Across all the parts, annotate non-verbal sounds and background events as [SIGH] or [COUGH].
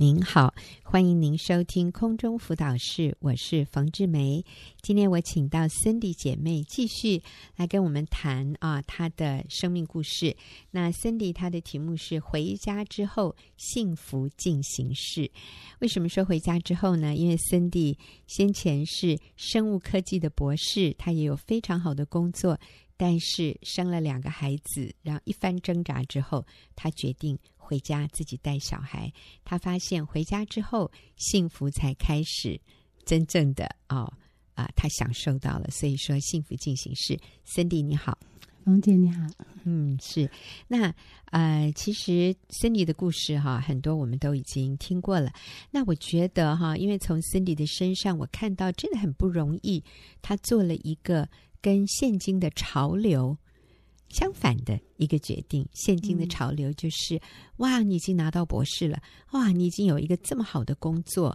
您好，欢迎您收听空中辅导室，我是冯志梅。今天我请到 Cindy 姐妹继续来跟我们谈啊，她的生命故事。那 Cindy 她的题目是“回家之后幸福进行式”。为什么说回家之后呢？因为 Cindy 先前是生物科技的博士，她也有非常好的工作，但是生了两个孩子，然后一番挣扎之后，她决定。回家自己带小孩，他发现回家之后幸福才开始真正的哦啊、呃，他享受到了。所以说，幸福进行式，Cindy 你好，龙姐你好，嗯是。那呃，其实 Cindy 的故事哈，很多我们都已经听过了。那我觉得哈，因为从 Cindy 的身上我看到真的很不容易，他做了一个跟现今的潮流。相反的一个决定，现今的潮流就是：嗯、哇，你已经拿到博士了，哇，你已经有一个这么好的工作，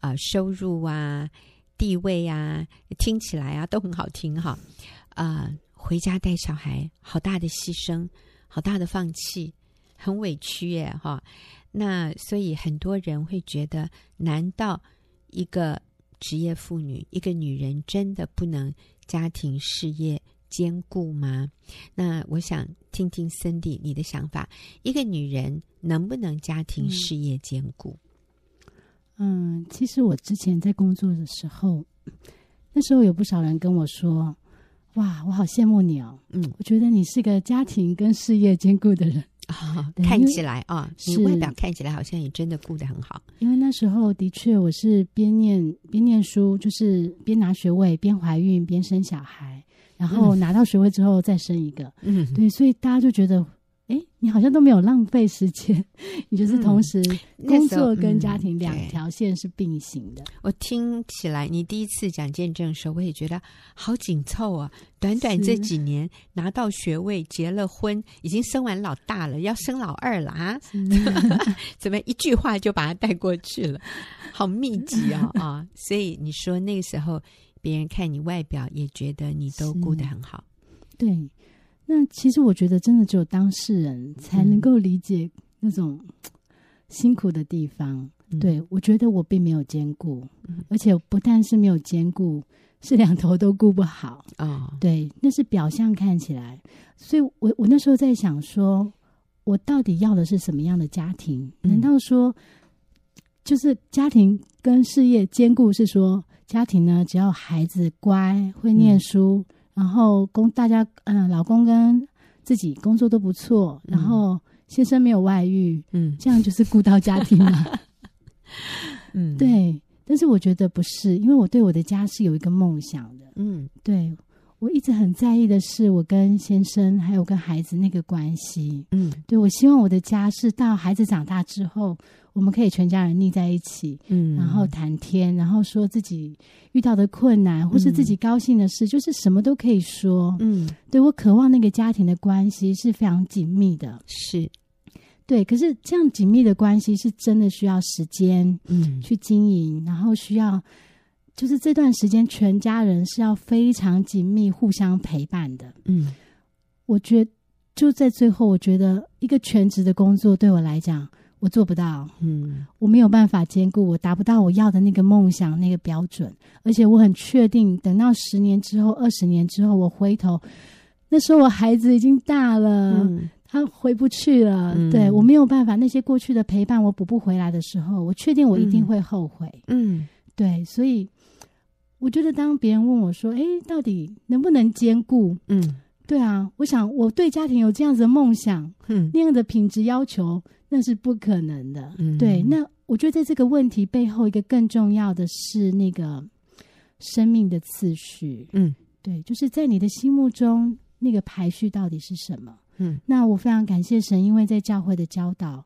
啊、呃，收入啊，地位啊，听起来啊都很好听哈，啊、呃，回家带小孩，好大的牺牲，好大的放弃，很委屈耶哈。那所以很多人会觉得，难道一个职业妇女，一个女人真的不能家庭事业兼顾吗？那我想听听 Cindy 你的想法。一个女人能不能家庭事业兼顾？嗯，其实我之前在工作的时候，那时候有不少人跟我说：“哇，我好羡慕你哦。”嗯，我觉得你是个家庭跟事业兼顾的人啊、哦。看起来啊，你外表看起来好像也真的顾得很好。因为那时候的确我是边念边念书，就是边拿学位边怀孕边生小孩。然后拿到学位之后再生一个，嗯，对，所以大家就觉得，哎，你好像都没有浪费时间，你就是同时工作跟家庭两条线是并行的。我听起来，你第一次讲见证的时候，我也觉得好紧凑啊！短短这几年拿到学位，结了婚，已经生完老大了，要生老二了啊！[LAUGHS] 怎么一句话就把他带过去了？好密集啊啊！所以你说那个时候。别人看你外表也觉得你都顾得很好，对。那其实我觉得，真的只有当事人才能够理解那种辛苦的地方。嗯、对，我觉得我并没有兼顾，嗯、而且不但是没有兼顾，是两头都顾不好啊。哦、对，那是表象看起来。所以我我那时候在想说，我到底要的是什么样的家庭？难道说就是家庭跟事业兼顾？是说？家庭呢，只要孩子乖，会念书，嗯、然后公大家嗯、呃，老公跟自己工作都不错，嗯、然后先生没有外遇，嗯，这样就是顾到家庭了。[LAUGHS] 嗯，对。但是我觉得不是，因为我对我的家是有一个梦想的。嗯，对，我一直很在意的是我跟先生还有跟孩子那个关系。嗯，对，我希望我的家是到孩子长大之后。我们可以全家人腻在一起，嗯，然后谈天，然后说自己遇到的困难，或是自己高兴的事，嗯、就是什么都可以说，嗯，对，我渴望那个家庭的关系是非常紧密的，是，对。可是这样紧密的关系是真的需要时间，嗯，去经营，嗯、然后需要就是这段时间全家人是要非常紧密、互相陪伴的，嗯。我觉得就在最后，我觉得一个全职的工作对我来讲。我做不到，嗯，我没有办法兼顾，我达不到我要的那个梦想那个标准，而且我很确定，等到十年之后、二十年之后，我回头，那时候我孩子已经大了，嗯、他回不去了，嗯、对，我没有办法，那些过去的陪伴我补不回来的时候，我确定我一定会后悔，嗯，嗯。对，所以我觉得当别人问我说：“哎，到底能不能兼顾？”嗯，对啊，我想我对家庭有这样子的梦想，嗯，那样的品质要求。那是不可能的，嗯、对。那我觉得在这个问题背后，一个更重要的是那个生命的次序，嗯，对，就是在你的心目中那个排序到底是什么？嗯，那我非常感谢神，因为在教会的教导，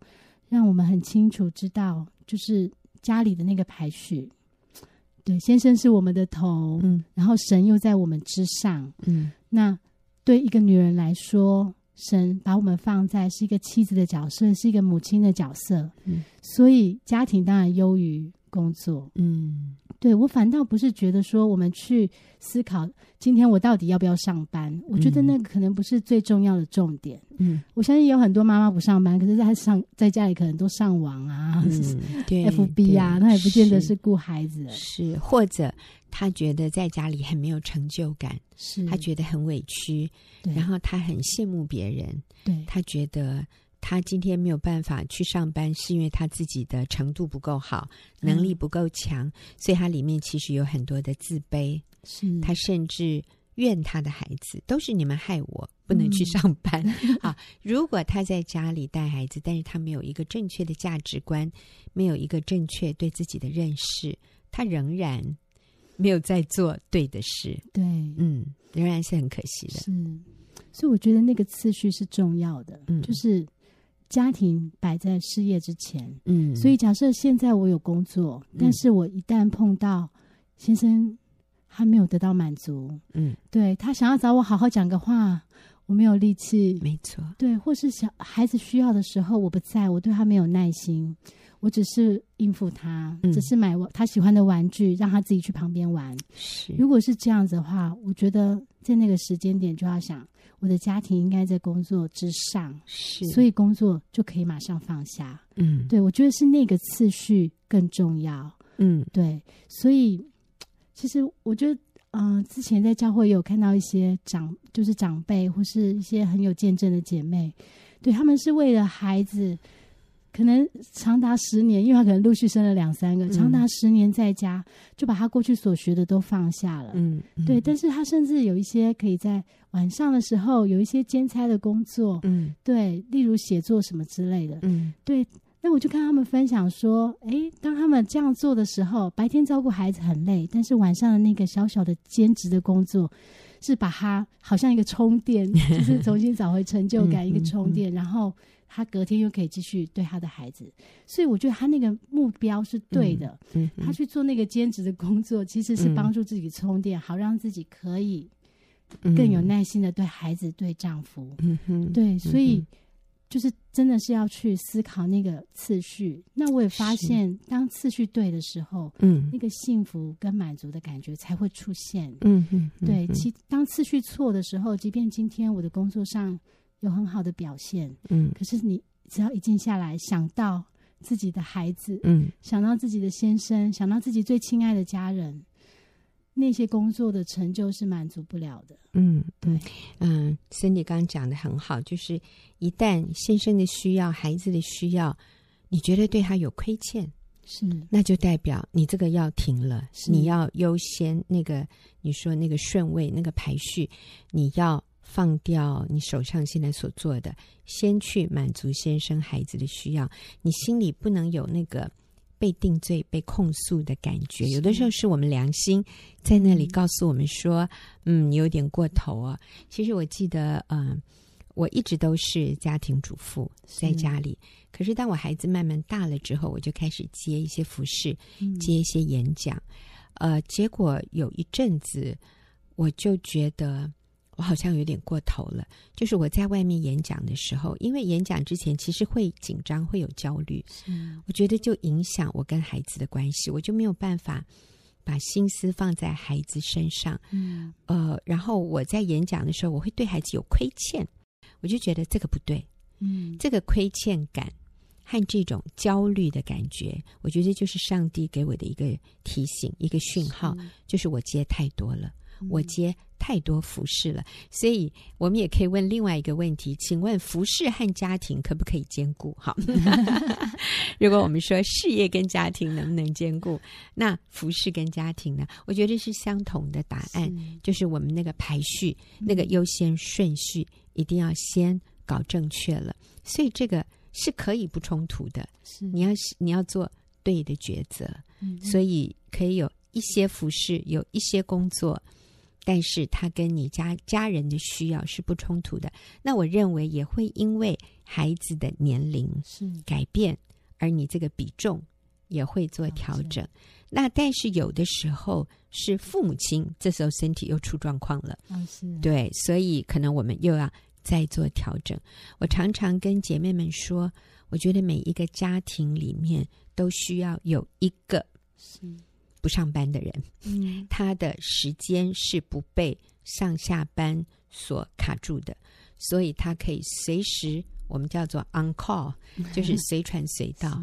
让我们很清楚知道，就是家里的那个排序。对，先生是我们的头，嗯，然后神又在我们之上，嗯，那对一个女人来说。神把我们放在是一个妻子的角色，是一个母亲的角色，嗯，所以家庭当然优于工作，嗯，对，我反倒不是觉得说我们去思考今天我到底要不要上班，嗯、我觉得那个可能不是最重要的重点。嗯，我相信有很多妈妈不上班，可是她上在家里可能都上网啊，嗯、对，FB 啊，那也不见得是顾孩子是，是或者他觉得在家里很没有成就感，是他觉得很委屈，然后他很羡慕别人，对他觉得。他今天没有办法去上班，是因为他自己的程度不够好，能力不够强，嗯、所以他里面其实有很多的自卑。是，他甚至怨他的孩子，都是你们害我不能去上班。啊、嗯，如果他在家里带孩子，但是他没有一个正确的价值观，没有一个正确对自己的认识，他仍然没有在做对的事。对，嗯，仍然是很可惜的。是，所以我觉得那个次序是重要的，嗯，就是。家庭摆在事业之前，嗯，所以假设现在我有工作，嗯、但是我一旦碰到先生还没有得到满足，嗯，对，他想要找我好好讲个话，我没有力气，没错，对，或是小孩子需要的时候我不在，我对他没有耐心，我只是应付他，嗯、只是买他喜欢的玩具，让他自己去旁边玩。是，如果是这样子的话，我觉得在那个时间点就要想。我的家庭应该在工作之上，是，所以工作就可以马上放下。嗯，对，我觉得是那个次序更重要。嗯，对，所以其实我觉得，嗯、呃，之前在教会也有看到一些长，就是长辈或是一些很有见证的姐妹，对，他们是为了孩子。可能长达十年，因为他可能陆续生了两三个，嗯、长达十年在家，就把他过去所学的都放下了。嗯，嗯对。但是他甚至有一些可以在晚上的时候有一些兼差的工作。嗯，对，例如写作什么之类的。嗯，对。那我就看他们分享说，诶，当他们这样做的时候，白天照顾孩子很累，但是晚上的那个小小的兼职的工作，是把他好像一个充电，[LAUGHS] 就是重新找回成就感，一个充电，然后。他隔天又可以继续对他的孩子，所以我觉得他那个目标是对的。嗯，嗯，他去做那个兼职的工作，其实是帮助自己充电，嗯、好让自己可以更有耐心的对孩子、对丈夫。对，所以就是真的是要去思考那个次序。那我也发现，当次序对的时候，嗯，那个幸福跟满足的感觉才会出现。对，其当次序错的时候，即便今天我的工作上。有很好的表现，嗯，可是你只要一静下来，想到自己的孩子，嗯，想到自己的先生，想到自己最亲爱的家人，那些工作的成就是满足不了的，嗯，对，嗯，森迪刚刚讲的很好，就是一旦先生的需要、孩子的需要，你觉得对他有亏欠，是，那就代表你这个要停了，是。你要优先那个你说那个顺位、那个排序，你要。放掉你手上现在所做的，先去满足先生孩子的需要。你心里不能有那个被定罪、被控诉的感觉。有的时候是我们良心在那里告诉我们说：“嗯，你有点过头啊。”其实我记得，嗯、呃，我一直都是家庭主妇，在家里。可是当我孩子慢慢大了之后，我就开始接一些服饰，接一些演讲。嗯、呃，结果有一阵子，我就觉得。我好像有点过头了，就是我在外面演讲的时候，因为演讲之前其实会紧张，会有焦虑，是我觉得就影响我跟孩子的关系，我就没有办法把心思放在孩子身上。嗯，呃，然后我在演讲的时候，我会对孩子有亏欠，我就觉得这个不对。嗯，这个亏欠感和这种焦虑的感觉，我觉得就是上帝给我的一个提醒，一个讯号，是就是我接太多了。我接太多服饰了，所以我们也可以问另外一个问题：请问服饰和家庭可不可以兼顾？好，[LAUGHS] 如果我们说事业跟家庭能不能兼顾，那服饰跟家庭呢？我觉得是相同的答案，是就是我们那个排序、嗯、那个优先顺序一定要先搞正确了。所以这个是可以不冲突的，是你要你要做对的抉择，嗯、所以可以有一些服饰，有一些工作。但是他跟你家家人的需要是不冲突的，那我认为也会因为孩子的年龄是。改变，而你这个比重也会做调整。那但是有的时候是父母亲这时候身体又出状况了，对，所以可能我们又要再做调整。我常常跟姐妹们说，我觉得每一个家庭里面都需要有一个是不上班的人，嗯，他的时间是不被上下班所卡住的，所以他可以随时我们叫做 on call，就是随传随到。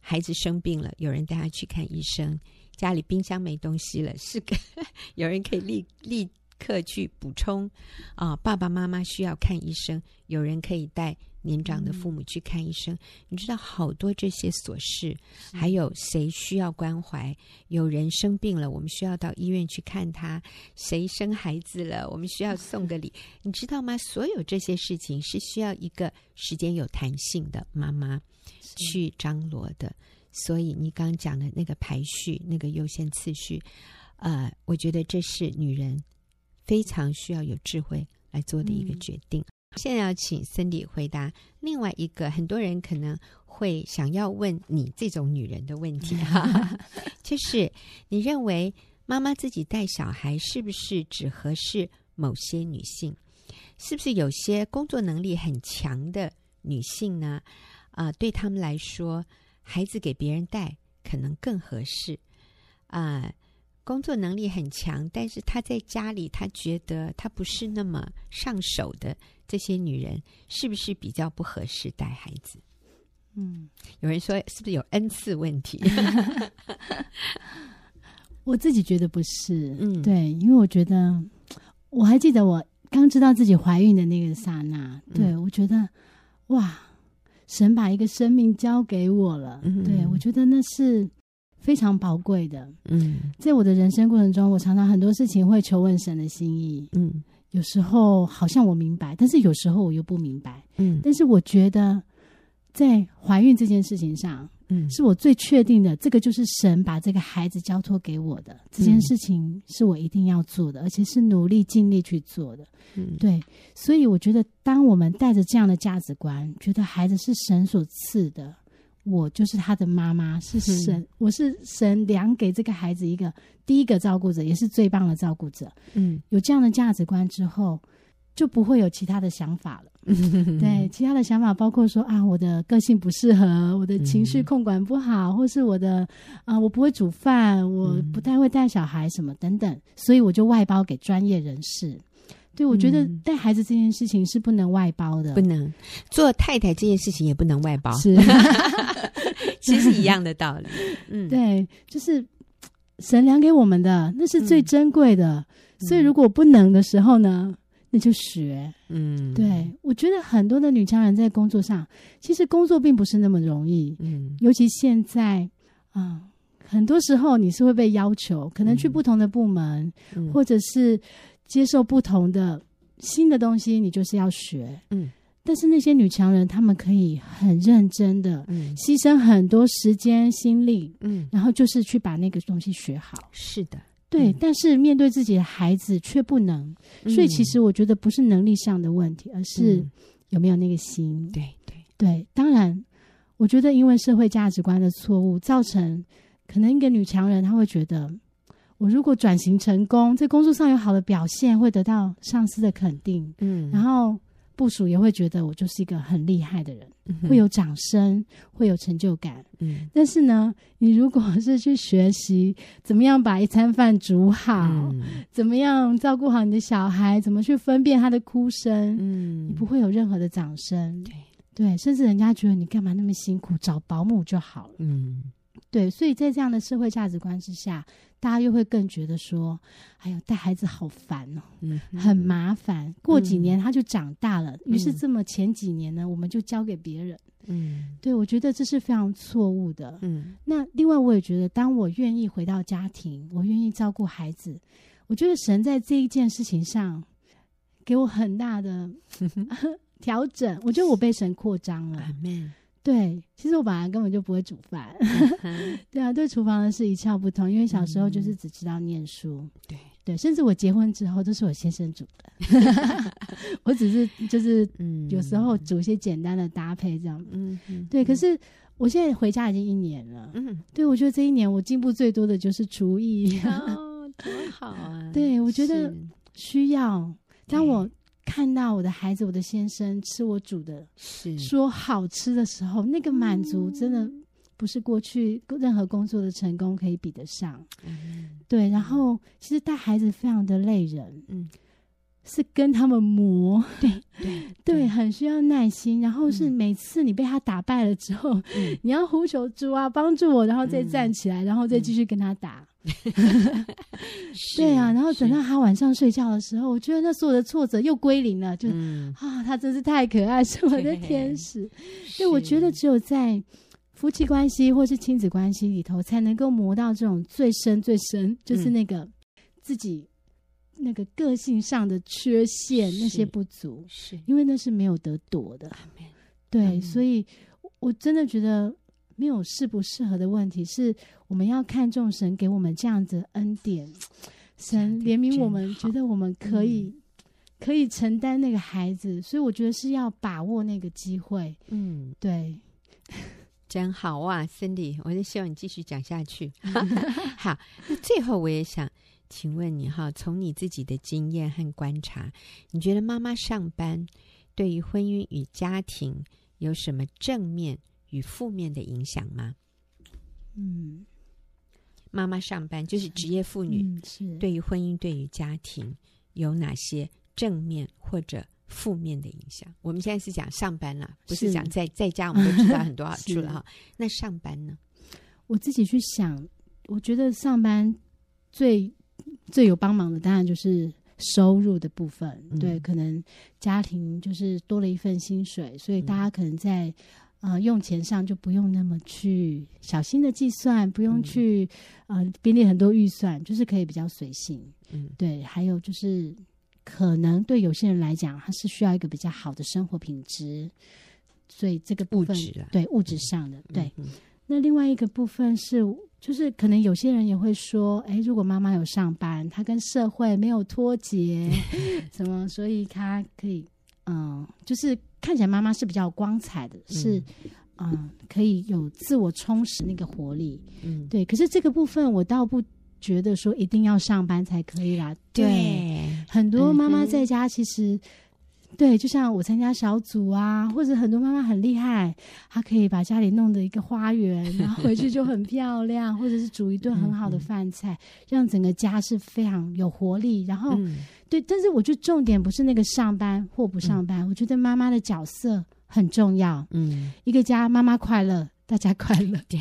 孩子生病了，有人带他去看医生；家里冰箱没东西了，是。个有人可以立立刻去补充。啊、哦，爸爸妈妈需要看医生，有人可以带年长的父母去看医生。嗯、你知道好多这些琐事，还有谁需要关怀？有人生病了，我们需要到医院去看他；谁生孩子了，我们需要送个礼。你知道吗？所有这些事情是需要一个时间有弹性的妈妈。去张罗的，所以你刚刚讲的那个排序、那个优先次序，呃，我觉得这是女人非常需要有智慧来做的一个决定。嗯、现在要请 Cindy 回答另外一个很多人可能会想要问你这种女人的问题哈，[LAUGHS] 就是你认为妈妈自己带小孩是不是只合适某些女性？是不是有些工作能力很强的女性呢？啊、呃，对他们来说，孩子给别人带可能更合适。啊、呃，工作能力很强，但是她在家里，她觉得她不是那么上手的这些女人，是不是比较不合适带孩子？嗯，有人说是不是有恩赐问题？[LAUGHS] 我自己觉得不是。嗯，对，因为我觉得我还记得我刚知道自己怀孕的那个刹那，对、嗯、我觉得哇。神把一个生命交给我了，嗯、对，我觉得那是非常宝贵的。嗯，在我的人生过程中，我常常很多事情会求问神的心意。嗯，有时候好像我明白，但是有时候我又不明白。嗯，但是我觉得在怀孕这件事情上。嗯，是我最确定的，这个就是神把这个孩子交托给我的这件事情，是我一定要做的，而且是努力尽力去做的。嗯，对，所以我觉得，当我们带着这样的价值观，觉得孩子是神所赐的，我就是他的妈妈，是神，嗯、我是神量给这个孩子一个第一个照顾者，也是最棒的照顾者。嗯，有这样的价值观之后，就不会有其他的想法了。对，其他的想法包括说啊，我的个性不适合，我的情绪控管不好，嗯、或是我的啊、呃，我不会煮饭，我不太会带小孩什么等等，所以我就外包给专业人士。对，我觉得带孩子这件事情是不能外包的，不能做太太这件事情也不能外包，是，[LAUGHS] [LAUGHS] 其实是一样的道理。嗯，对，就是神量给我们的，那是最珍贵的，嗯、所以如果不能的时候呢？那就学，嗯，对，我觉得很多的女强人在工作上，其实工作并不是那么容易，嗯，尤其现在啊、呃，很多时候你是会被要求，可能去不同的部门，嗯、或者是接受不同的新的东西，你就是要学，嗯。但是那些女强人，她们可以很认真的，嗯，牺牲很多时间心力，嗯，然后就是去把那个东西学好。是的。对，但是面对自己的孩子却不能，嗯、所以其实我觉得不是能力上的问题，而是有没有那个心。对对对，当然，我觉得因为社会价值观的错误，造成可能一个女强人她会觉得，我如果转型成功，在工作上有好的表现，会得到上司的肯定，嗯，然后。部署也会觉得我就是一个很厉害的人，嗯、会有掌声，会有成就感。嗯，但是呢，你如果 [LAUGHS] 是去学习怎么样把一餐饭煮好，嗯、怎么样照顾好你的小孩，怎么去分辨他的哭声，嗯，你不会有任何的掌声。对对，甚至人家觉得你干嘛那么辛苦，找保姆就好了。嗯，对，所以在这样的社会价值观之下。大家又会更觉得说：“哎呦，带孩子好烦哦，嗯、很麻烦。过几年他就长大了，嗯、于是这么前几年呢，我们就交给别人。嗯，对，我觉得这是非常错误的。嗯，那另外我也觉得，当我愿意回到家庭，我愿意照顾孩子，我觉得神在这一件事情上给我很大的 [LAUGHS] 调整。我觉得我被神扩张了。对，其实我本来根本就不会煮饭，[LAUGHS] 对啊，对厨房的事一窍不通，因为小时候就是只知道念书，对。对，甚至我结婚之后都是我先生煮的，[LAUGHS] 我只是就是有时候。煮一些简单的搭配这样，嗯，对。可是我现在回家已经一年了，嗯，对，我觉得这一年我进步最多的就是厨艺，哦，[LAUGHS] 多好啊！对，我觉得需要当我。看到我的孩子，我的先生吃我煮的，是。说好吃的时候，那个满足真的不是过去任何工作的成功可以比得上。嗯，对，然后其实带孩子非常的累人，嗯，是跟他们磨，对对 [LAUGHS] 对，很需要耐心。然后是每次你被他打败了之后，嗯，你要呼求主啊，帮助我，然后再站起来，然后再继续跟他打。[LAUGHS] [LAUGHS] 对啊，然后等到他晚上睡觉的时候，我觉得那所有的挫折又归零了，就、嗯、啊，他真是太可爱，是我的天使。[LAUGHS] 对，我觉得只有在夫妻关系或是亲子关系里头，才能够磨到这种最深最深，就是那个自己那个个性上的缺陷，那些不足，是。因为那是没有得躲的。对，所以我真的觉得。没有适不适合的问题，是我们要看重神给我们这样子的恩典，神怜悯我们，觉得我们可以、嗯、可以承担那个孩子，所以我觉得是要把握那个机会。嗯，对，[LAUGHS] 真好哇，Cindy，我就希望你继续讲下去。[LAUGHS] 好，那最后我也想请问你哈，从你自己的经验和观察，你觉得妈妈上班对于婚姻与家庭有什么正面与负面的影响吗？嗯，妈妈上班就是职业妇女，嗯、是对于婚姻、对于家庭有哪些正面或者负面的影响？我们现在是讲上班了，不是讲在在家，我们都知道很多好处了 [LAUGHS] 哈。那上班呢？我自己去想，我觉得上班最最有帮忙的，当然就是收入的部分。嗯、对，可能家庭就是多了一份薪水，所以大家可能在。呃，用钱上就不用那么去小心的计算，不用去、嗯、呃编列很多预算，就是可以比较随性。嗯，对。还有就是，可能对有些人来讲，他是需要一个比较好的生活品质，所以这个部分对物质上的、嗯、对、嗯。那另外一个部分是，就是可能有些人也会说，哎，如果妈妈有上班，她跟社会没有脱节，[LAUGHS] 什么，所以她可以，嗯、呃，就是。看起来妈妈是比较光彩的，是，嗯、呃，可以有自我充实那个活力，嗯，对。可是这个部分我倒不觉得说一定要上班才可以啦。对，对很多妈妈在家其实，嗯、对，就像我参加小组啊，或者很多妈妈很厉害，她可以把家里弄的一个花园，然后回去就很漂亮，或者是煮一顿很好的饭菜，嗯，让整个家是非常有活力，然后。嗯对，但是我觉得重点不是那个上班或不上班，嗯、我觉得妈妈的角色很重要。嗯，一个家妈妈快乐，大家快乐。对，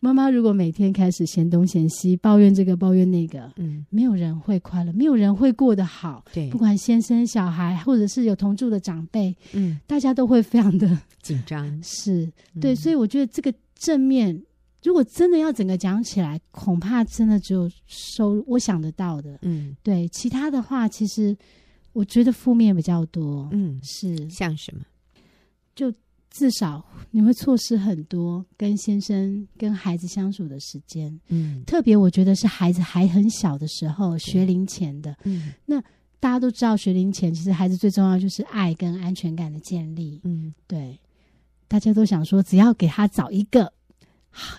妈妈如果每天开始嫌东嫌西，抱怨这个抱怨那个，嗯，没有人会快乐，没有人会过得好。对，不管先生、小孩，或者是有同住的长辈，嗯，大家都会非常的紧张。[LAUGHS] 是，对、嗯，所以我觉得这个正面。如果真的要整个讲起来，恐怕真的只有收我想得到的。嗯，对，其他的话，其实我觉得负面比较多。嗯，是像什么？就至少你会错失很多跟先生、跟孩子相处的时间。嗯，特别我觉得是孩子还很小的时候，学龄前的。嗯，那大家都知道，学龄前其实孩子最重要就是爱跟安全感的建立。嗯，对，大家都想说，只要给他找一个。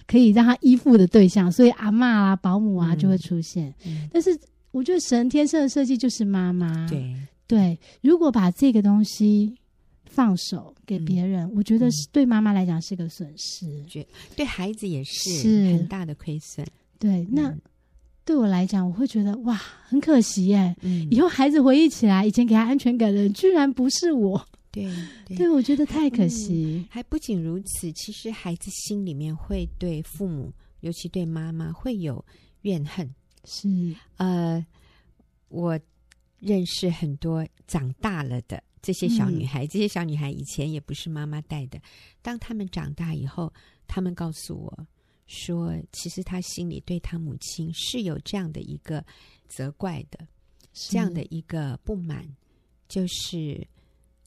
可以让他依附的对象，所以阿嬷啊、保姆啊就会出现。嗯嗯、但是我觉得神天生的设计就是妈妈。对对，如果把这个东西放手给别人，嗯、我觉得是对妈妈来讲是个损失，觉对孩子也是很大的亏损。对，那对我来讲，我会觉得哇，很可惜耶。嗯、以后孩子回忆起来，以前给他安全感的人，居然不是我。对对，对，我觉得太可惜。还不仅如此，其实孩子心里面会对父母，尤其对妈妈，会有怨恨。是呃，我认识很多长大了的这些小女孩，嗯，这些小女孩以前也不是妈妈带的。当她们长大以后，她们告诉我说，其实她心里对她母亲是有这样的一个责怪的，这样的一个不满，就是。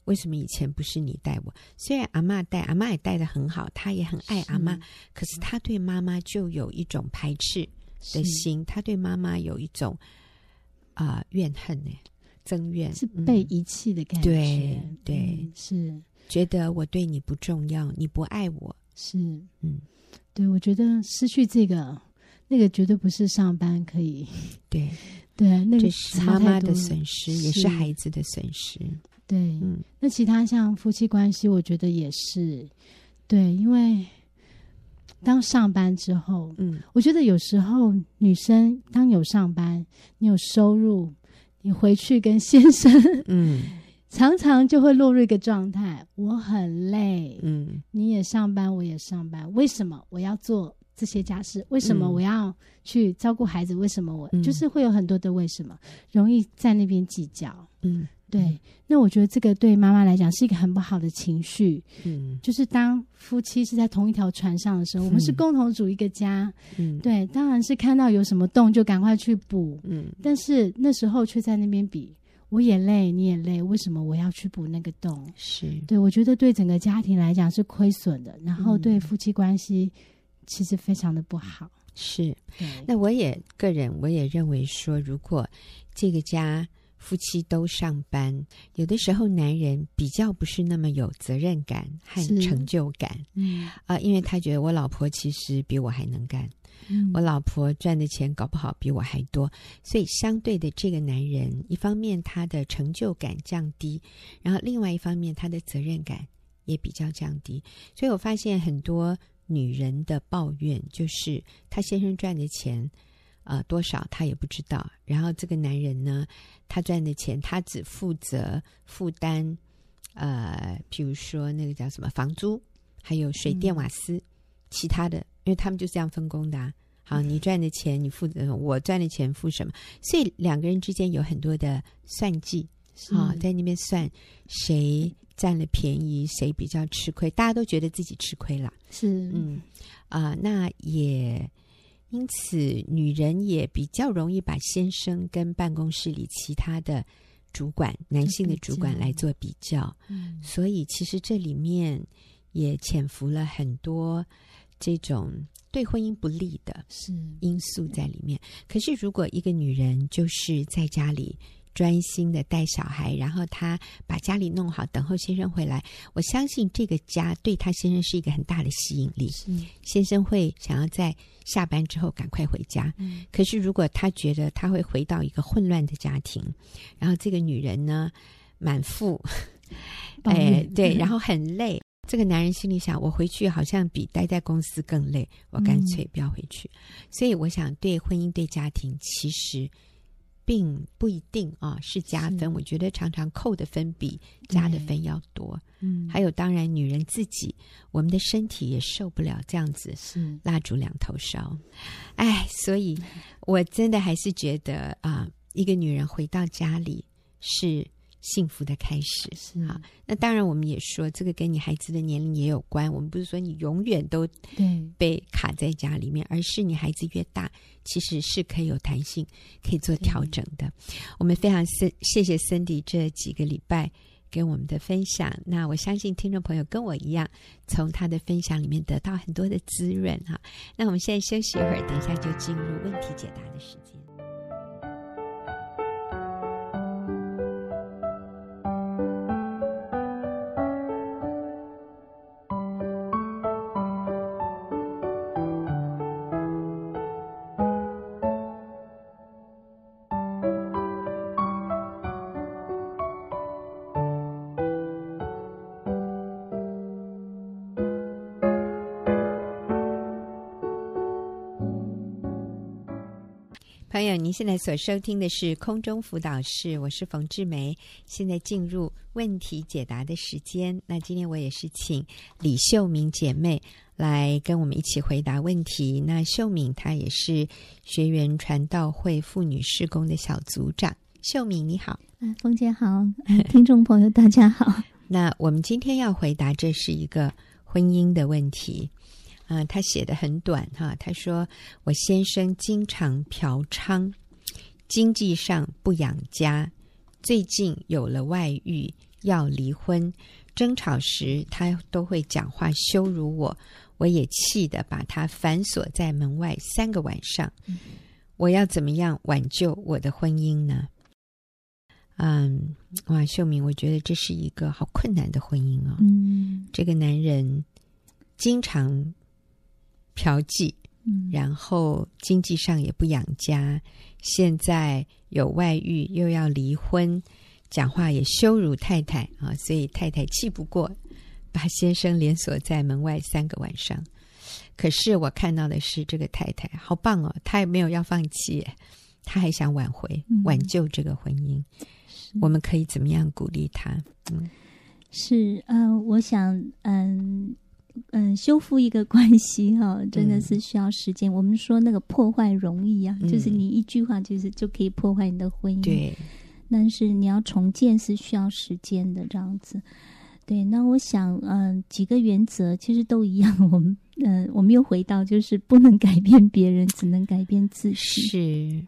为什么以前不是你带我？虽然阿嬷带，阿嬷也带的很好，她也很爱阿妈，可是她对妈妈就有一种排斥的心，她对妈妈有一种啊、呃、怨恨呢，憎怨，是被遗弃的感觉。对对、嗯，是。觉得我对你不重要，你不爱我，是。嗯，对，我觉得失去这个，那个绝对不是上班可以。[LAUGHS] 对。[LAUGHS] 对，那个是妈妈的损失，也是孩子的损失。对，嗯，那其他像夫妻关系，我觉得也是，对，因为当上班之后，嗯，我觉得有时候女生当有上班，你有收入，你回去跟先生，嗯，[LAUGHS] 常常就会落入一个状态，我很累，嗯，你也上班，我也上班，为什么我要做这些家事？为什么我要去照顾孩子？为什么我、嗯、就是会有很多的为什么，容易在那边计较，嗯。对，那我觉得这个对妈妈来讲是一个很不好的情绪。嗯，就是当夫妻是在同一条船上的时候，嗯、我们是共同组一个家。嗯，对，当然是看到有什么洞就赶快去补。嗯，但是那时候却在那边比，我也累，你也累，为什么我要去补那个洞？是，对，我觉得对整个家庭来讲是亏损的，然后对夫妻关系其实非常的不好。是，那我也个人我也认为说，如果这个家。夫妻都上班，有的时候男人比较不是那么有责任感和成就感，嗯。啊、呃，因为他觉得我老婆其实比我还能干，嗯、我老婆赚的钱搞不好比我还多，所以相对的，这个男人一方面他的成就感降低，然后另外一方面他的责任感也比较降低，所以我发现很多女人的抱怨就是她先生赚的钱。呃，多少他也不知道。然后这个男人呢，他赚的钱，他只负责负担，呃，比如说那个叫什么房租，还有水电瓦斯，嗯、其他的，因为他们就是这样分工的、啊。好，你赚的钱你负责，我赚的钱付什么？所以两个人之间有很多的算计，啊，在那边算谁占了便宜，谁比较吃亏，大家都觉得自己吃亏了。是，嗯，啊、呃，那也。因此，女人也比较容易把先生跟办公室里其他的主管、男性的主管来做比较。嗯，所以其实这里面也潜伏了很多这种对婚姻不利的因素在里面。可是，如果一个女人就是在家里。专心的带小孩，然后他把家里弄好，等候先生回来。我相信这个家对他先生是一个很大的吸引力。先生会想要在下班之后赶快回家。嗯。可是如果他觉得他会回到一个混乱的家庭，然后这个女人呢满腹，哎，对，然后很累。这个男人心里想：我回去好像比待在公司更累，我干脆不要回去。嗯。所以我想，对婚姻、对家庭，其实。并不一定啊，是加分。我觉得常常扣的分比加的分要多。嗯，还有当然，女人自己，我们的身体也受不了这样子，是蜡烛两头烧。哎，所以我真的还是觉得啊，一个女人回到家里是。幸福的开始是啊，那当然我们也说这个跟你孩子的年龄也有关。我们不是说你永远都对被卡在家里面，而是你孩子越大，其实是可以有弹性，可以做调整的。我们非常谢谢谢 Cindy 这几个礼拜给我们的分享。那我相信听众朋友跟我一样，从他的分享里面得到很多的滋润哈。那我们现在休息一会儿，等一下就进入问题解答的时间。朋友，您现在所收听的是空中辅导室，我是冯志梅。现在进入问题解答的时间。那今天我也是请李秀敏姐妹来跟我们一起回答问题。那秀敏她也是学员传道会妇女施工的小组长。秀敏你好，嗯，冯姐好，听众朋友大家好。那我们今天要回答，这是一个婚姻的问题。啊、呃，他写的很短哈。他说：“我先生经常嫖娼，经济上不养家，最近有了外遇，要离婚。争吵时，他都会讲话羞辱我，我也气得把他反锁在门外三个晚上。我要怎么样挽救我的婚姻呢？”嗯，哇，秀敏，我觉得这是一个好困难的婚姻哦。嗯，这个男人经常。嫖妓，嗯，然后经济上也不养家，现在有外遇，又要离婚，讲话也羞辱太太啊，所以太太气不过，把先生连锁在门外三个晚上。可是我看到的是这个太太好棒哦，她也没有要放弃，她还想挽回、挽救这个婚姻。嗯、我们可以怎么样鼓励她？嗯，是，嗯、呃，我想，嗯。嗯，修复一个关系哈、哦，[LAUGHS] 真的是需要时间。嗯、我们说那个破坏容易啊，嗯、就是你一句话，就是就可以破坏你的婚姻。对，但是你要重建是需要时间的，这样子。对，那我想，嗯，几个原则其实都一样。我们，嗯，我们又回到，就是不能改变别人，只能改变自己。是。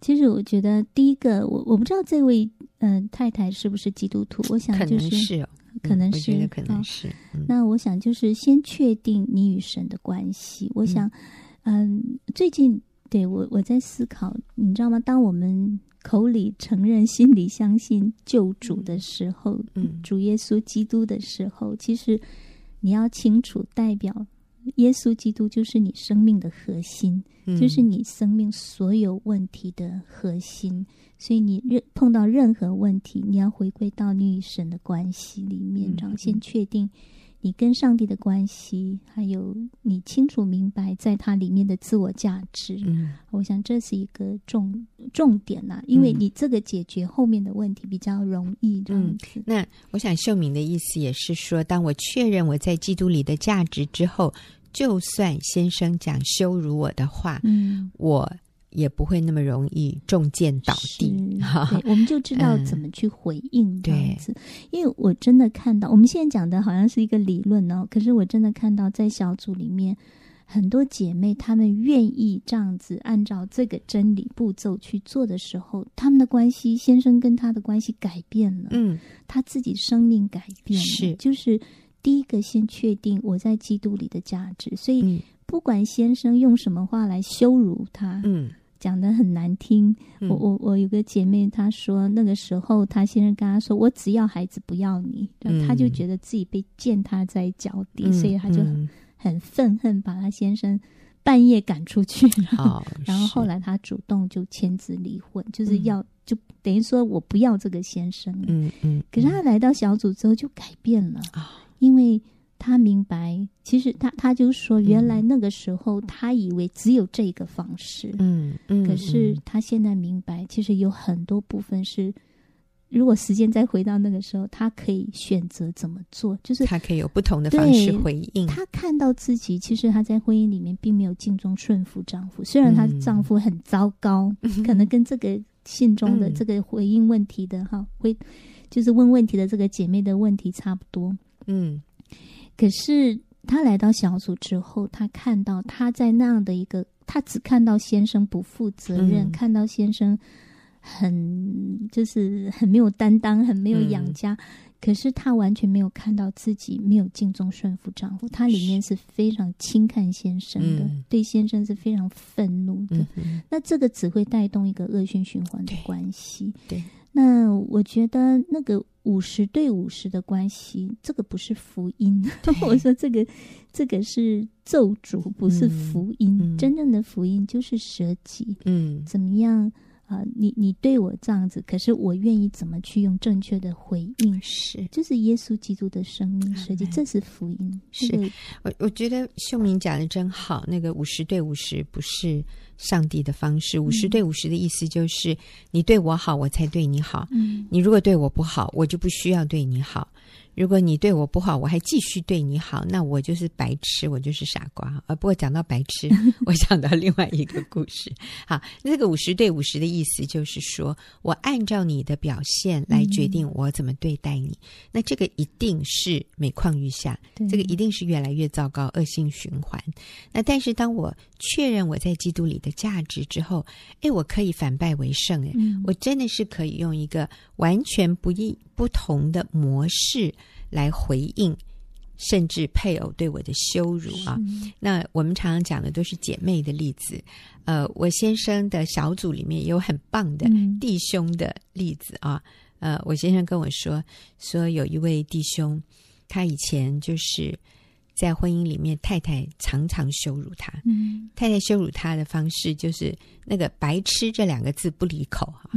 其实我觉得，第一个，我我不知道这位，嗯，太太是不是基督徒？我想就是。可能是哦可能是，可能是。嗯、那我想就是先确定你与神的关系。我想，嗯，嗯，最近对我我在思考，你知道吗？当我们口里承认、心里相信救主的时候，嗯，主耶稣基督的时候，其实你要清楚代表。耶稣基督就是你生命的核心，嗯、就是你生命所有问题的核心。所以你任碰到任何问题，你要回归到你与神的关系里面，然后先确定你跟上帝的关系，还有你清楚明白在它里面的自我价值。嗯，我想这是一个重重点呐、啊，因为你这个解决后面的问题比较容易。这样子。嗯、那我想秀敏的意思也是说，当我确认我在基督里的价值之后，就算先生讲羞辱我的话，嗯，我。也不会那么容易中箭倒地，[LAUGHS] 对，我们就知道怎么去回应这样子。因为我真的看到，我们现在讲的好像是一个理论哦，可是我真的看到在小组里面很多姐妹，她们愿意这样子按照这个真理步骤去做的时候，她们的关系，先生跟她的关系改变了，嗯，她自己生命改变了，是，就是第一个先确定我在基督里的价值，所以不管先生用什么话来羞辱她，嗯。讲得很难听，嗯、我我我有个姐妹，她说那个时候她先生跟她说：“我只要孩子，不要你。嗯”她就觉得自己被践踏在脚底，嗯、所以她就很，很愤恨，把她先生半夜赶出去。哦、[LAUGHS] 然后后来她主动就签字离婚，就是要、嗯、就等于说我不要这个先生。嗯嗯。可是她来到小组之后就改变了因为。他明白，其实他他就说，原来那个时候他以为只有这个方式，嗯嗯，可是他现在明白，其实有很多部分是，如果时间再回到那个时候，他可以选择怎么做，就是他可以有不同的方式回应。他看到自己，其实他在婚姻里面并没有尽忠顺服丈夫，虽然她丈夫很糟糕，嗯、可能跟这个信中的这个回应问题的哈，回就是问问题的这个姐妹的问题差不多，嗯。可是他来到小组之后，他看到他在那样的一个，他只看到先生不负责任，嗯、看到先生很就是很没有担当，很没有养家。嗯、可是她完全没有看到自己没有尽忠顺服丈夫，她里面是非常轻看先生的，嗯、对先生是非常愤怒的。嗯、那这个只会带动一个恶性循环的关系。对。对那我觉得那个五十对五十的关系，这个不是福音。[LAUGHS] 我说这个，这个是咒诅，不是福音。真正的福音就是舍己。嗯，怎么样啊、呃？你你对我这样子，可是我愿意怎么去用正确的回应？是，就是耶稣基督的生命舍己，这是福音。是，那个、我我觉得秀明讲的真好。那个五十对五十不是。上帝的方式，五十对五十的意思就是，你对我好，我才对你好。嗯，你如果对我不好，我就不需要对你好。如果你对我不好，我还继续对你好，那我就是白痴，我就是傻瓜。啊，不过讲到白痴，[LAUGHS] 我想到另外一个故事。好，那个五十对五十的意思就是说，我按照你的表现来决定我怎么对待你。嗯、那这个一定是每况愈下，这个一定是越来越糟糕，恶性循环。那但是当我确认我在基督里的价值之后，哎，我可以反败为胜。哎、嗯，我真的是可以用一个完全不一不同的模式。来回应，甚至配偶对我的羞辱啊！那我们常常讲的都是姐妹的例子。呃，我先生的小组里面有很棒的弟兄的例子啊。嗯、呃，我先生跟我说，说有一位弟兄，他以前就是在婚姻里面，太太常常羞辱他。嗯，太太羞辱他的方式就是那个“白痴”这两个字不离口哈，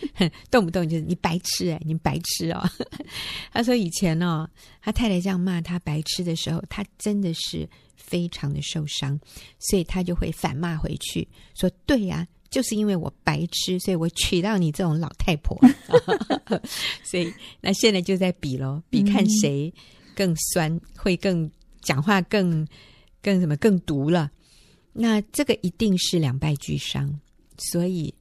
[LAUGHS] 动不动就是你白痴哎，你白痴哦。[LAUGHS] 他说以前哦，他太太这样骂他白痴的时候，他真的是非常的受伤，所以他就会反骂回去说：“对呀，就是因为我白痴，所以我娶到你这种老太婆。[LAUGHS] ”所以那现在就在比喽，比看谁更酸，会更。讲话更更什么更毒了，那这个一定是两败俱伤。所以，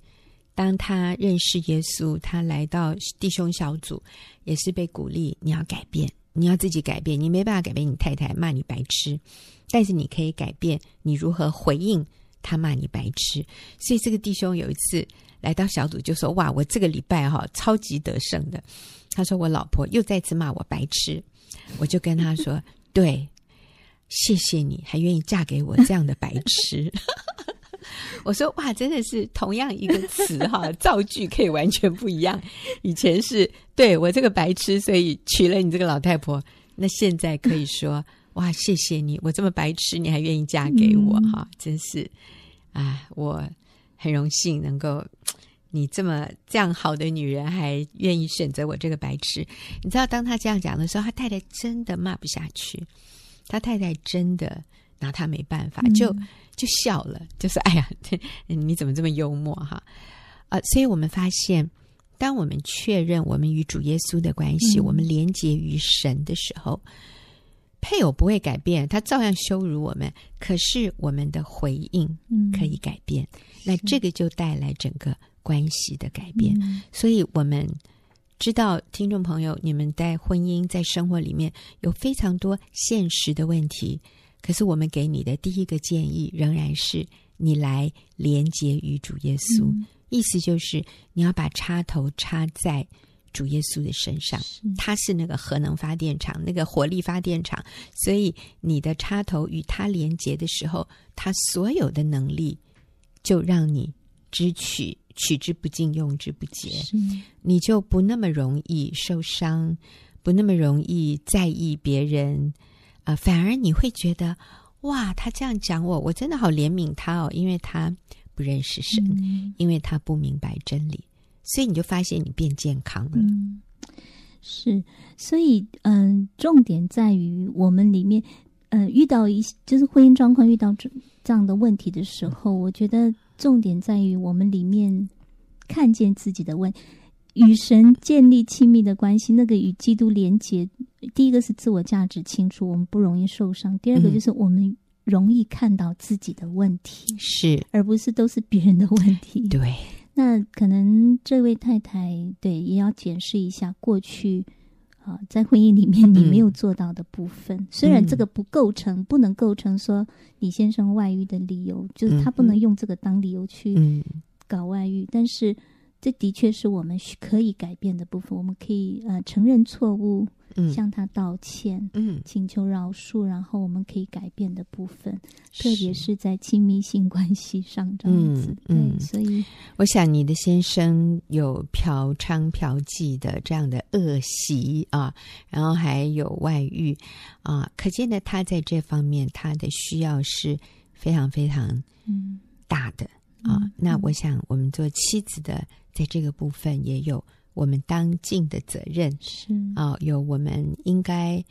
当他认识耶稣，他来到弟兄小组，也是被鼓励，你要改变，你要自己改变。你没办法改变你太太骂你白痴，但是你可以改变你如何回应他骂你白痴。所以，这个弟兄有一次来到小组，就说：“哇，我这个礼拜哈超级得胜的。”他说：“我老婆又再次骂我白痴。”我就跟他说：“对。”谢谢你还愿意嫁给我这样的白痴，[LAUGHS] 我说哇，真的是同样一个词哈，造句可以完全不一样。以前是对我这个白痴，所以娶了你这个老太婆。那现在可以说哇，谢谢你，我这么白痴，你还愿意嫁给我哈，真是啊，我很荣幸能够你这么这样好的女人还愿意选择我这个白痴。你知道，当他这样讲的时候，他太太真的骂不下去。他太太真的拿他没办法，就就笑了，就是：“哎呀，你怎么这么幽默哈？”啊，所以我们发现，当我们确认我们与主耶稣的关系，嗯、我们连结于神的时候，配偶不会改变，他照样羞辱我们，可是我们的回应可以改变，嗯、那这个就带来整个关系的改变。嗯、所以我们。知道听众朋友，你们在婚姻、在生活里面有非常多现实的问题，可是我们给你的第一个建议仍然是你来连接与主耶稣，嗯、意思就是你要把插头插在主耶稣的身上，是他是那个核能发电厂、那个火力发电厂，所以你的插头与他连接的时候，他所有的能力就让你支取。取之不尽，用之不竭，是。你就不那么容易受伤，不那么容易在意别人啊、呃，反而你会觉得哇，他这样讲我，我真的好怜悯他哦，因为他不认识神，嗯、因为他不明白真理，所以你就发现你变健康了。嗯、是，所以嗯、呃，重点在于我们里面，嗯、呃，遇到一就是婚姻状况遇到这这样的问题的时候，嗯、我觉得。重点在于我们里面看见自己的问，与神建立亲密的关系，那个与基督连结。第一个是自我价值清楚，我们不容易受伤；第二个就是我们容易看到自己的问题，是、嗯、而不是都是别人的问题。对，那可能这位太太对也要检视一下过去。啊，在婚姻里面你没有做到的部分，嗯、虽然这个不构成，嗯、不能构成说你先生外遇的理由，就是他不能用这个当理由去搞外遇，嗯、但是这的确是我们可以改变的部分，我们可以呃承认错误。向他道歉，嗯，请求饶恕，然后我们可以改变的部分，特别是在亲密性关系上这样子，嗯，对，所以我想你的先生有嫖娼嫖妓的这样的恶习啊，然后还有外遇啊，可见的他在这方面他的需要是非常非常嗯。大的、嗯、啊。嗯、那我想我们做妻子的在这个部分也有。我们当尽的责任是。啊、哦，有我们应该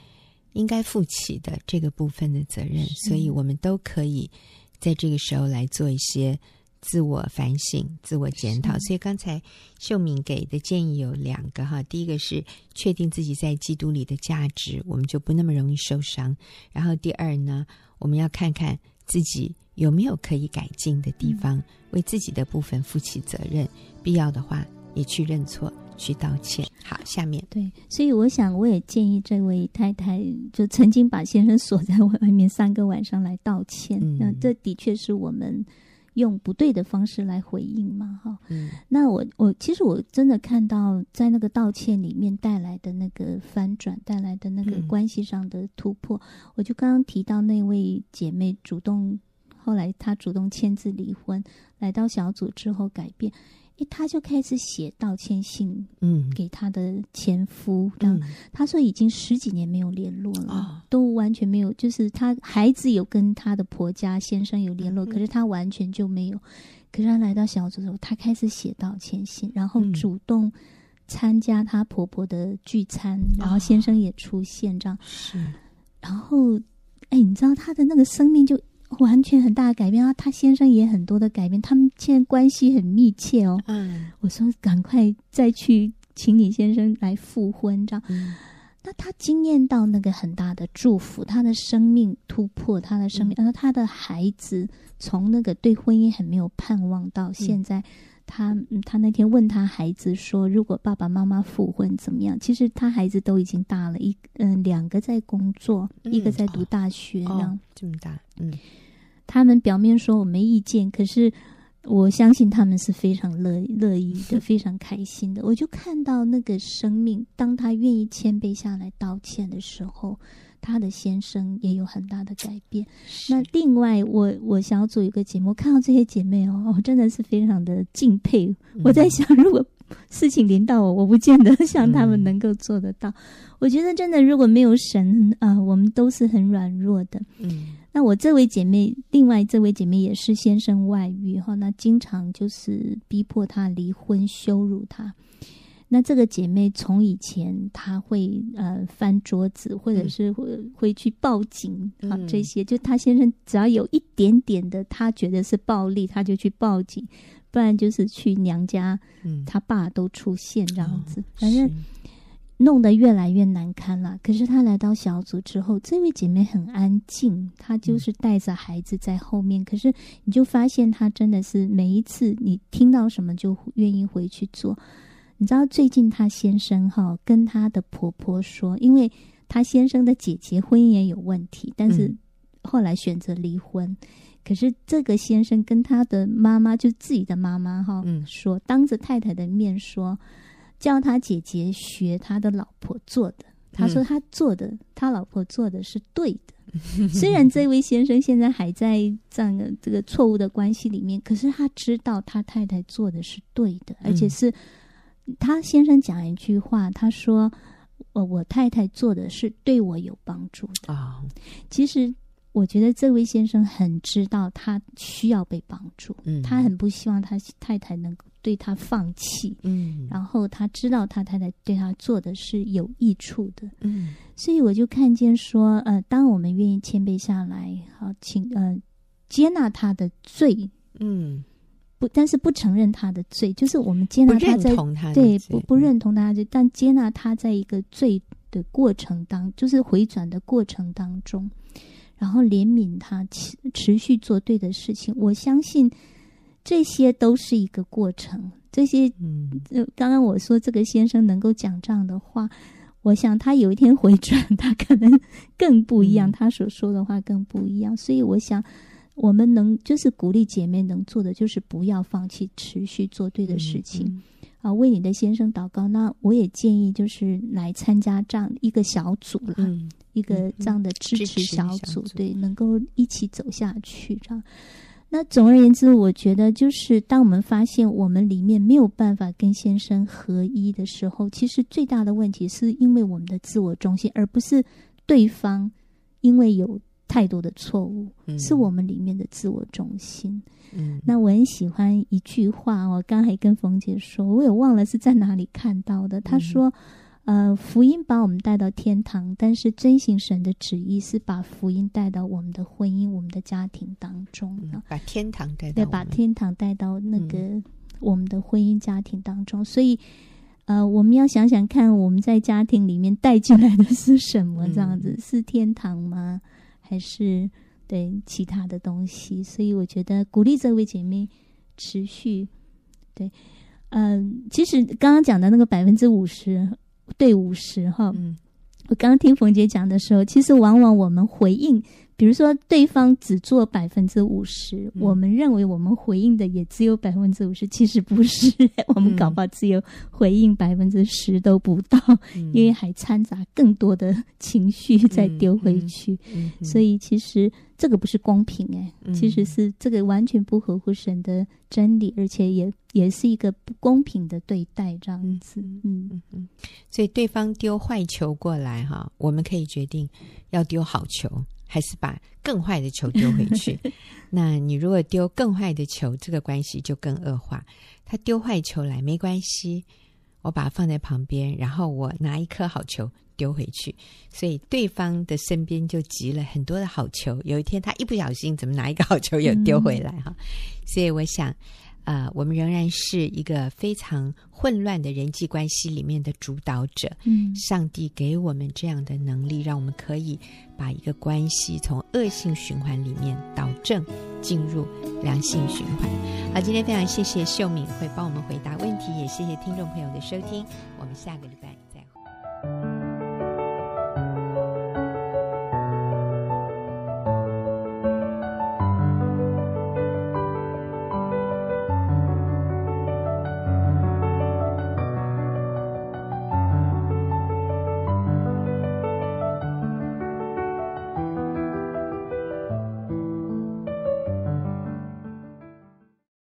应该负起的这个部分的责任，所以我们都可以在这个时候来做一些自我反省、自我检讨。所以刚才秀敏给的建议有两个哈，第一个是确定自己在基督里的价值，我们就不那么容易受伤；然后第二呢，我们要看看自己有没有可以改进的地方，嗯、为自己的部分负起责任，必要的话也去认错。去道歉。好，下面对，所以我想，我也建议这位太太，就曾经把先生锁在外面三个晚上来道歉。嗯，那这的确是我们用不对的方式来回应嘛，哈。嗯，那我我其实我真的看到，在那个道歉里面带来的那个翻转，带来的那个关系上的突破。嗯，我就刚刚提到那位姐妹主动。后来她主动签字离婚，来到小组之后改变。他就开始写道歉信，嗯，给他的前夫。嗯，他说已经十几年没有联络了，哦，都完全没有。就是他孩子有跟他的婆家先生有联络，嗯，可是他完全就没有。可是他来到小组的时候，他开始写道歉信，然后主动参加他婆婆的聚餐，嗯，然后先生也出现，这样，哦，是。然后，哎，你知道他的那个生命就。完全很大的改变啊！他先生也很多的改变，他们现在关系很密切哦。嗯，我说赶快再去请你先生来复婚，这样。嗯，那他惊艳到那个很大的祝福，他的生命突破，他的生命，然后、嗯、他的孩子从那个对婚姻很没有盼望到现在。嗯他他那天问他孩子说：“如果爸爸妈妈复婚怎么样？”其实他孩子都已经大了，一嗯，两个在工作，嗯、一个在读大学，这样、哦、这么大。嗯，他们表面说我没意见，可是我相信他们是非常乐乐意的，[LAUGHS] 非常开心的。我就看到那个生命，当他愿意谦卑下来道歉的时候。他的先生也有很大的改变。那另外我，我我小组一个节目，看到这些姐妹哦，我真的是非常的敬佩。嗯、我在想，如果事情临到我，我不见得像他们能够做得到。嗯、我觉得真的，如果没有神啊、呃，我们都是很软弱的。嗯。那我这位姐妹，另外这位姐妹也是先生外遇哈，那经常就是逼迫她离婚，羞辱她。那这个姐妹从以前她会呃翻桌子，或者是会会去报警啊，这些就她先生只要有一点点的她觉得是暴力，她就去报警，不然就是去娘家，她爸都出现这样子，反正弄得越来越难堪了。可是她来到小组之后，这位姐妹很安静，她就是带着孩子在后面，可是你就发现她真的是每一次你听到什么就愿意回去做。你知道最近她先生哈跟她的婆婆说，因为她先生的姐姐婚姻也有问题，但是后来选择离婚。嗯、可是这个先生跟他的妈妈，就自己的妈妈哈，说当着太太的面说，叫他姐姐学他的老婆做的。他说他做的，他老婆做的是对的。[LAUGHS] 虽然这位先生现在还在这样的这个错误的关系里面，可是他知道他太太做的是对的，而且是。他先生讲一句话，他说：“我我太太做的是对我有帮助的。啊。”其实我觉得这位先生很知道他需要被帮助，嗯，他很不希望他太太能够对他放弃，嗯，然后他知道他太太对他做的是有益处的，嗯，所以我就看见说，呃，当我们愿意谦卑下来，好，请呃接纳他的罪，嗯。不，但是不承认他的罪，就是我们接纳他在他对不不认同他的罪，但接纳他在一个罪的过程当，就是回转的过程当中，然后怜悯他，持持续做对的事情。我相信这些都是一个过程。这些，嗯，刚刚我说这个先生能够讲这样的话，我想他有一天回转，他可能更不一样，嗯、他所说的话更不一样。所以我想。我们能就是鼓励姐妹能做的，就是不要放弃，持续做对的事情。嗯嗯、啊，为你的先生祷告。那我也建议，就是来参加这样一个小组了，嗯、一个这样的支持小组，小组对，能够一起走下去。这样。那总而言之，我觉得就是当我们发现我们里面没有办法跟先生合一的时候，其实最大的问题是因为我们的自我中心，而不是对方因为有。太多的错误，嗯、是我们里面的自我中心。嗯，那我很喜欢一句话，我刚才跟冯姐说，我也忘了是在哪里看到的。她说：“嗯、呃，福音把我们带到天堂，但是遵行神的旨意是把福音带到我们的婚姻、我们的家庭当中。嗯、把天堂带到对，把天堂带到那个我们的婚姻家庭当中。嗯、所以，呃，我们要想想看，我们在家庭里面带进来的是什么？这样子、嗯、是天堂吗？”还是对其他的东西，所以我觉得鼓励这位姐妹持续对，嗯、呃，其实刚刚讲的那个百分之五十对五十哈，嗯，我刚刚听冯姐讲的时候，其实往往我们回应比如说对方只做百分之五十，我们认为我们回应的也只有百分之五十，其实不是，[LAUGHS] 我们搞不好只有回应百分之十都不到，嗯、因为还掺杂更多的情绪再丢回去，嗯嗯嗯、所以其实这个不是公平哎，嗯、其实是这个完全不合乎神的真理，而且也也是一个不公平的对待这样子，嗯。嗯嗯，所以对方丢坏球过来哈，我们可以决定要丢好球。还是把更坏的球丢回去。[LAUGHS] 那你如果丢更坏的球，这个关系就更恶化。他丢坏球来没关系，我把它放在旁边，然后我拿一颗好球丢回去，所以对方的身边就集了很多的好球。有一天他一不小心，怎么拿一个好球又丢回来哈？嗯、所以我想。啊、呃，我们仍然是一个非常混乱的人际关系里面的主导者。嗯，上帝给我们这样的能力，让我们可以把一个关系从恶性循环里面导正，进入良性循环。好，今天非常谢谢秀敏会帮我们回答问题，也谢谢听众朋友的收听，我们下个礼拜。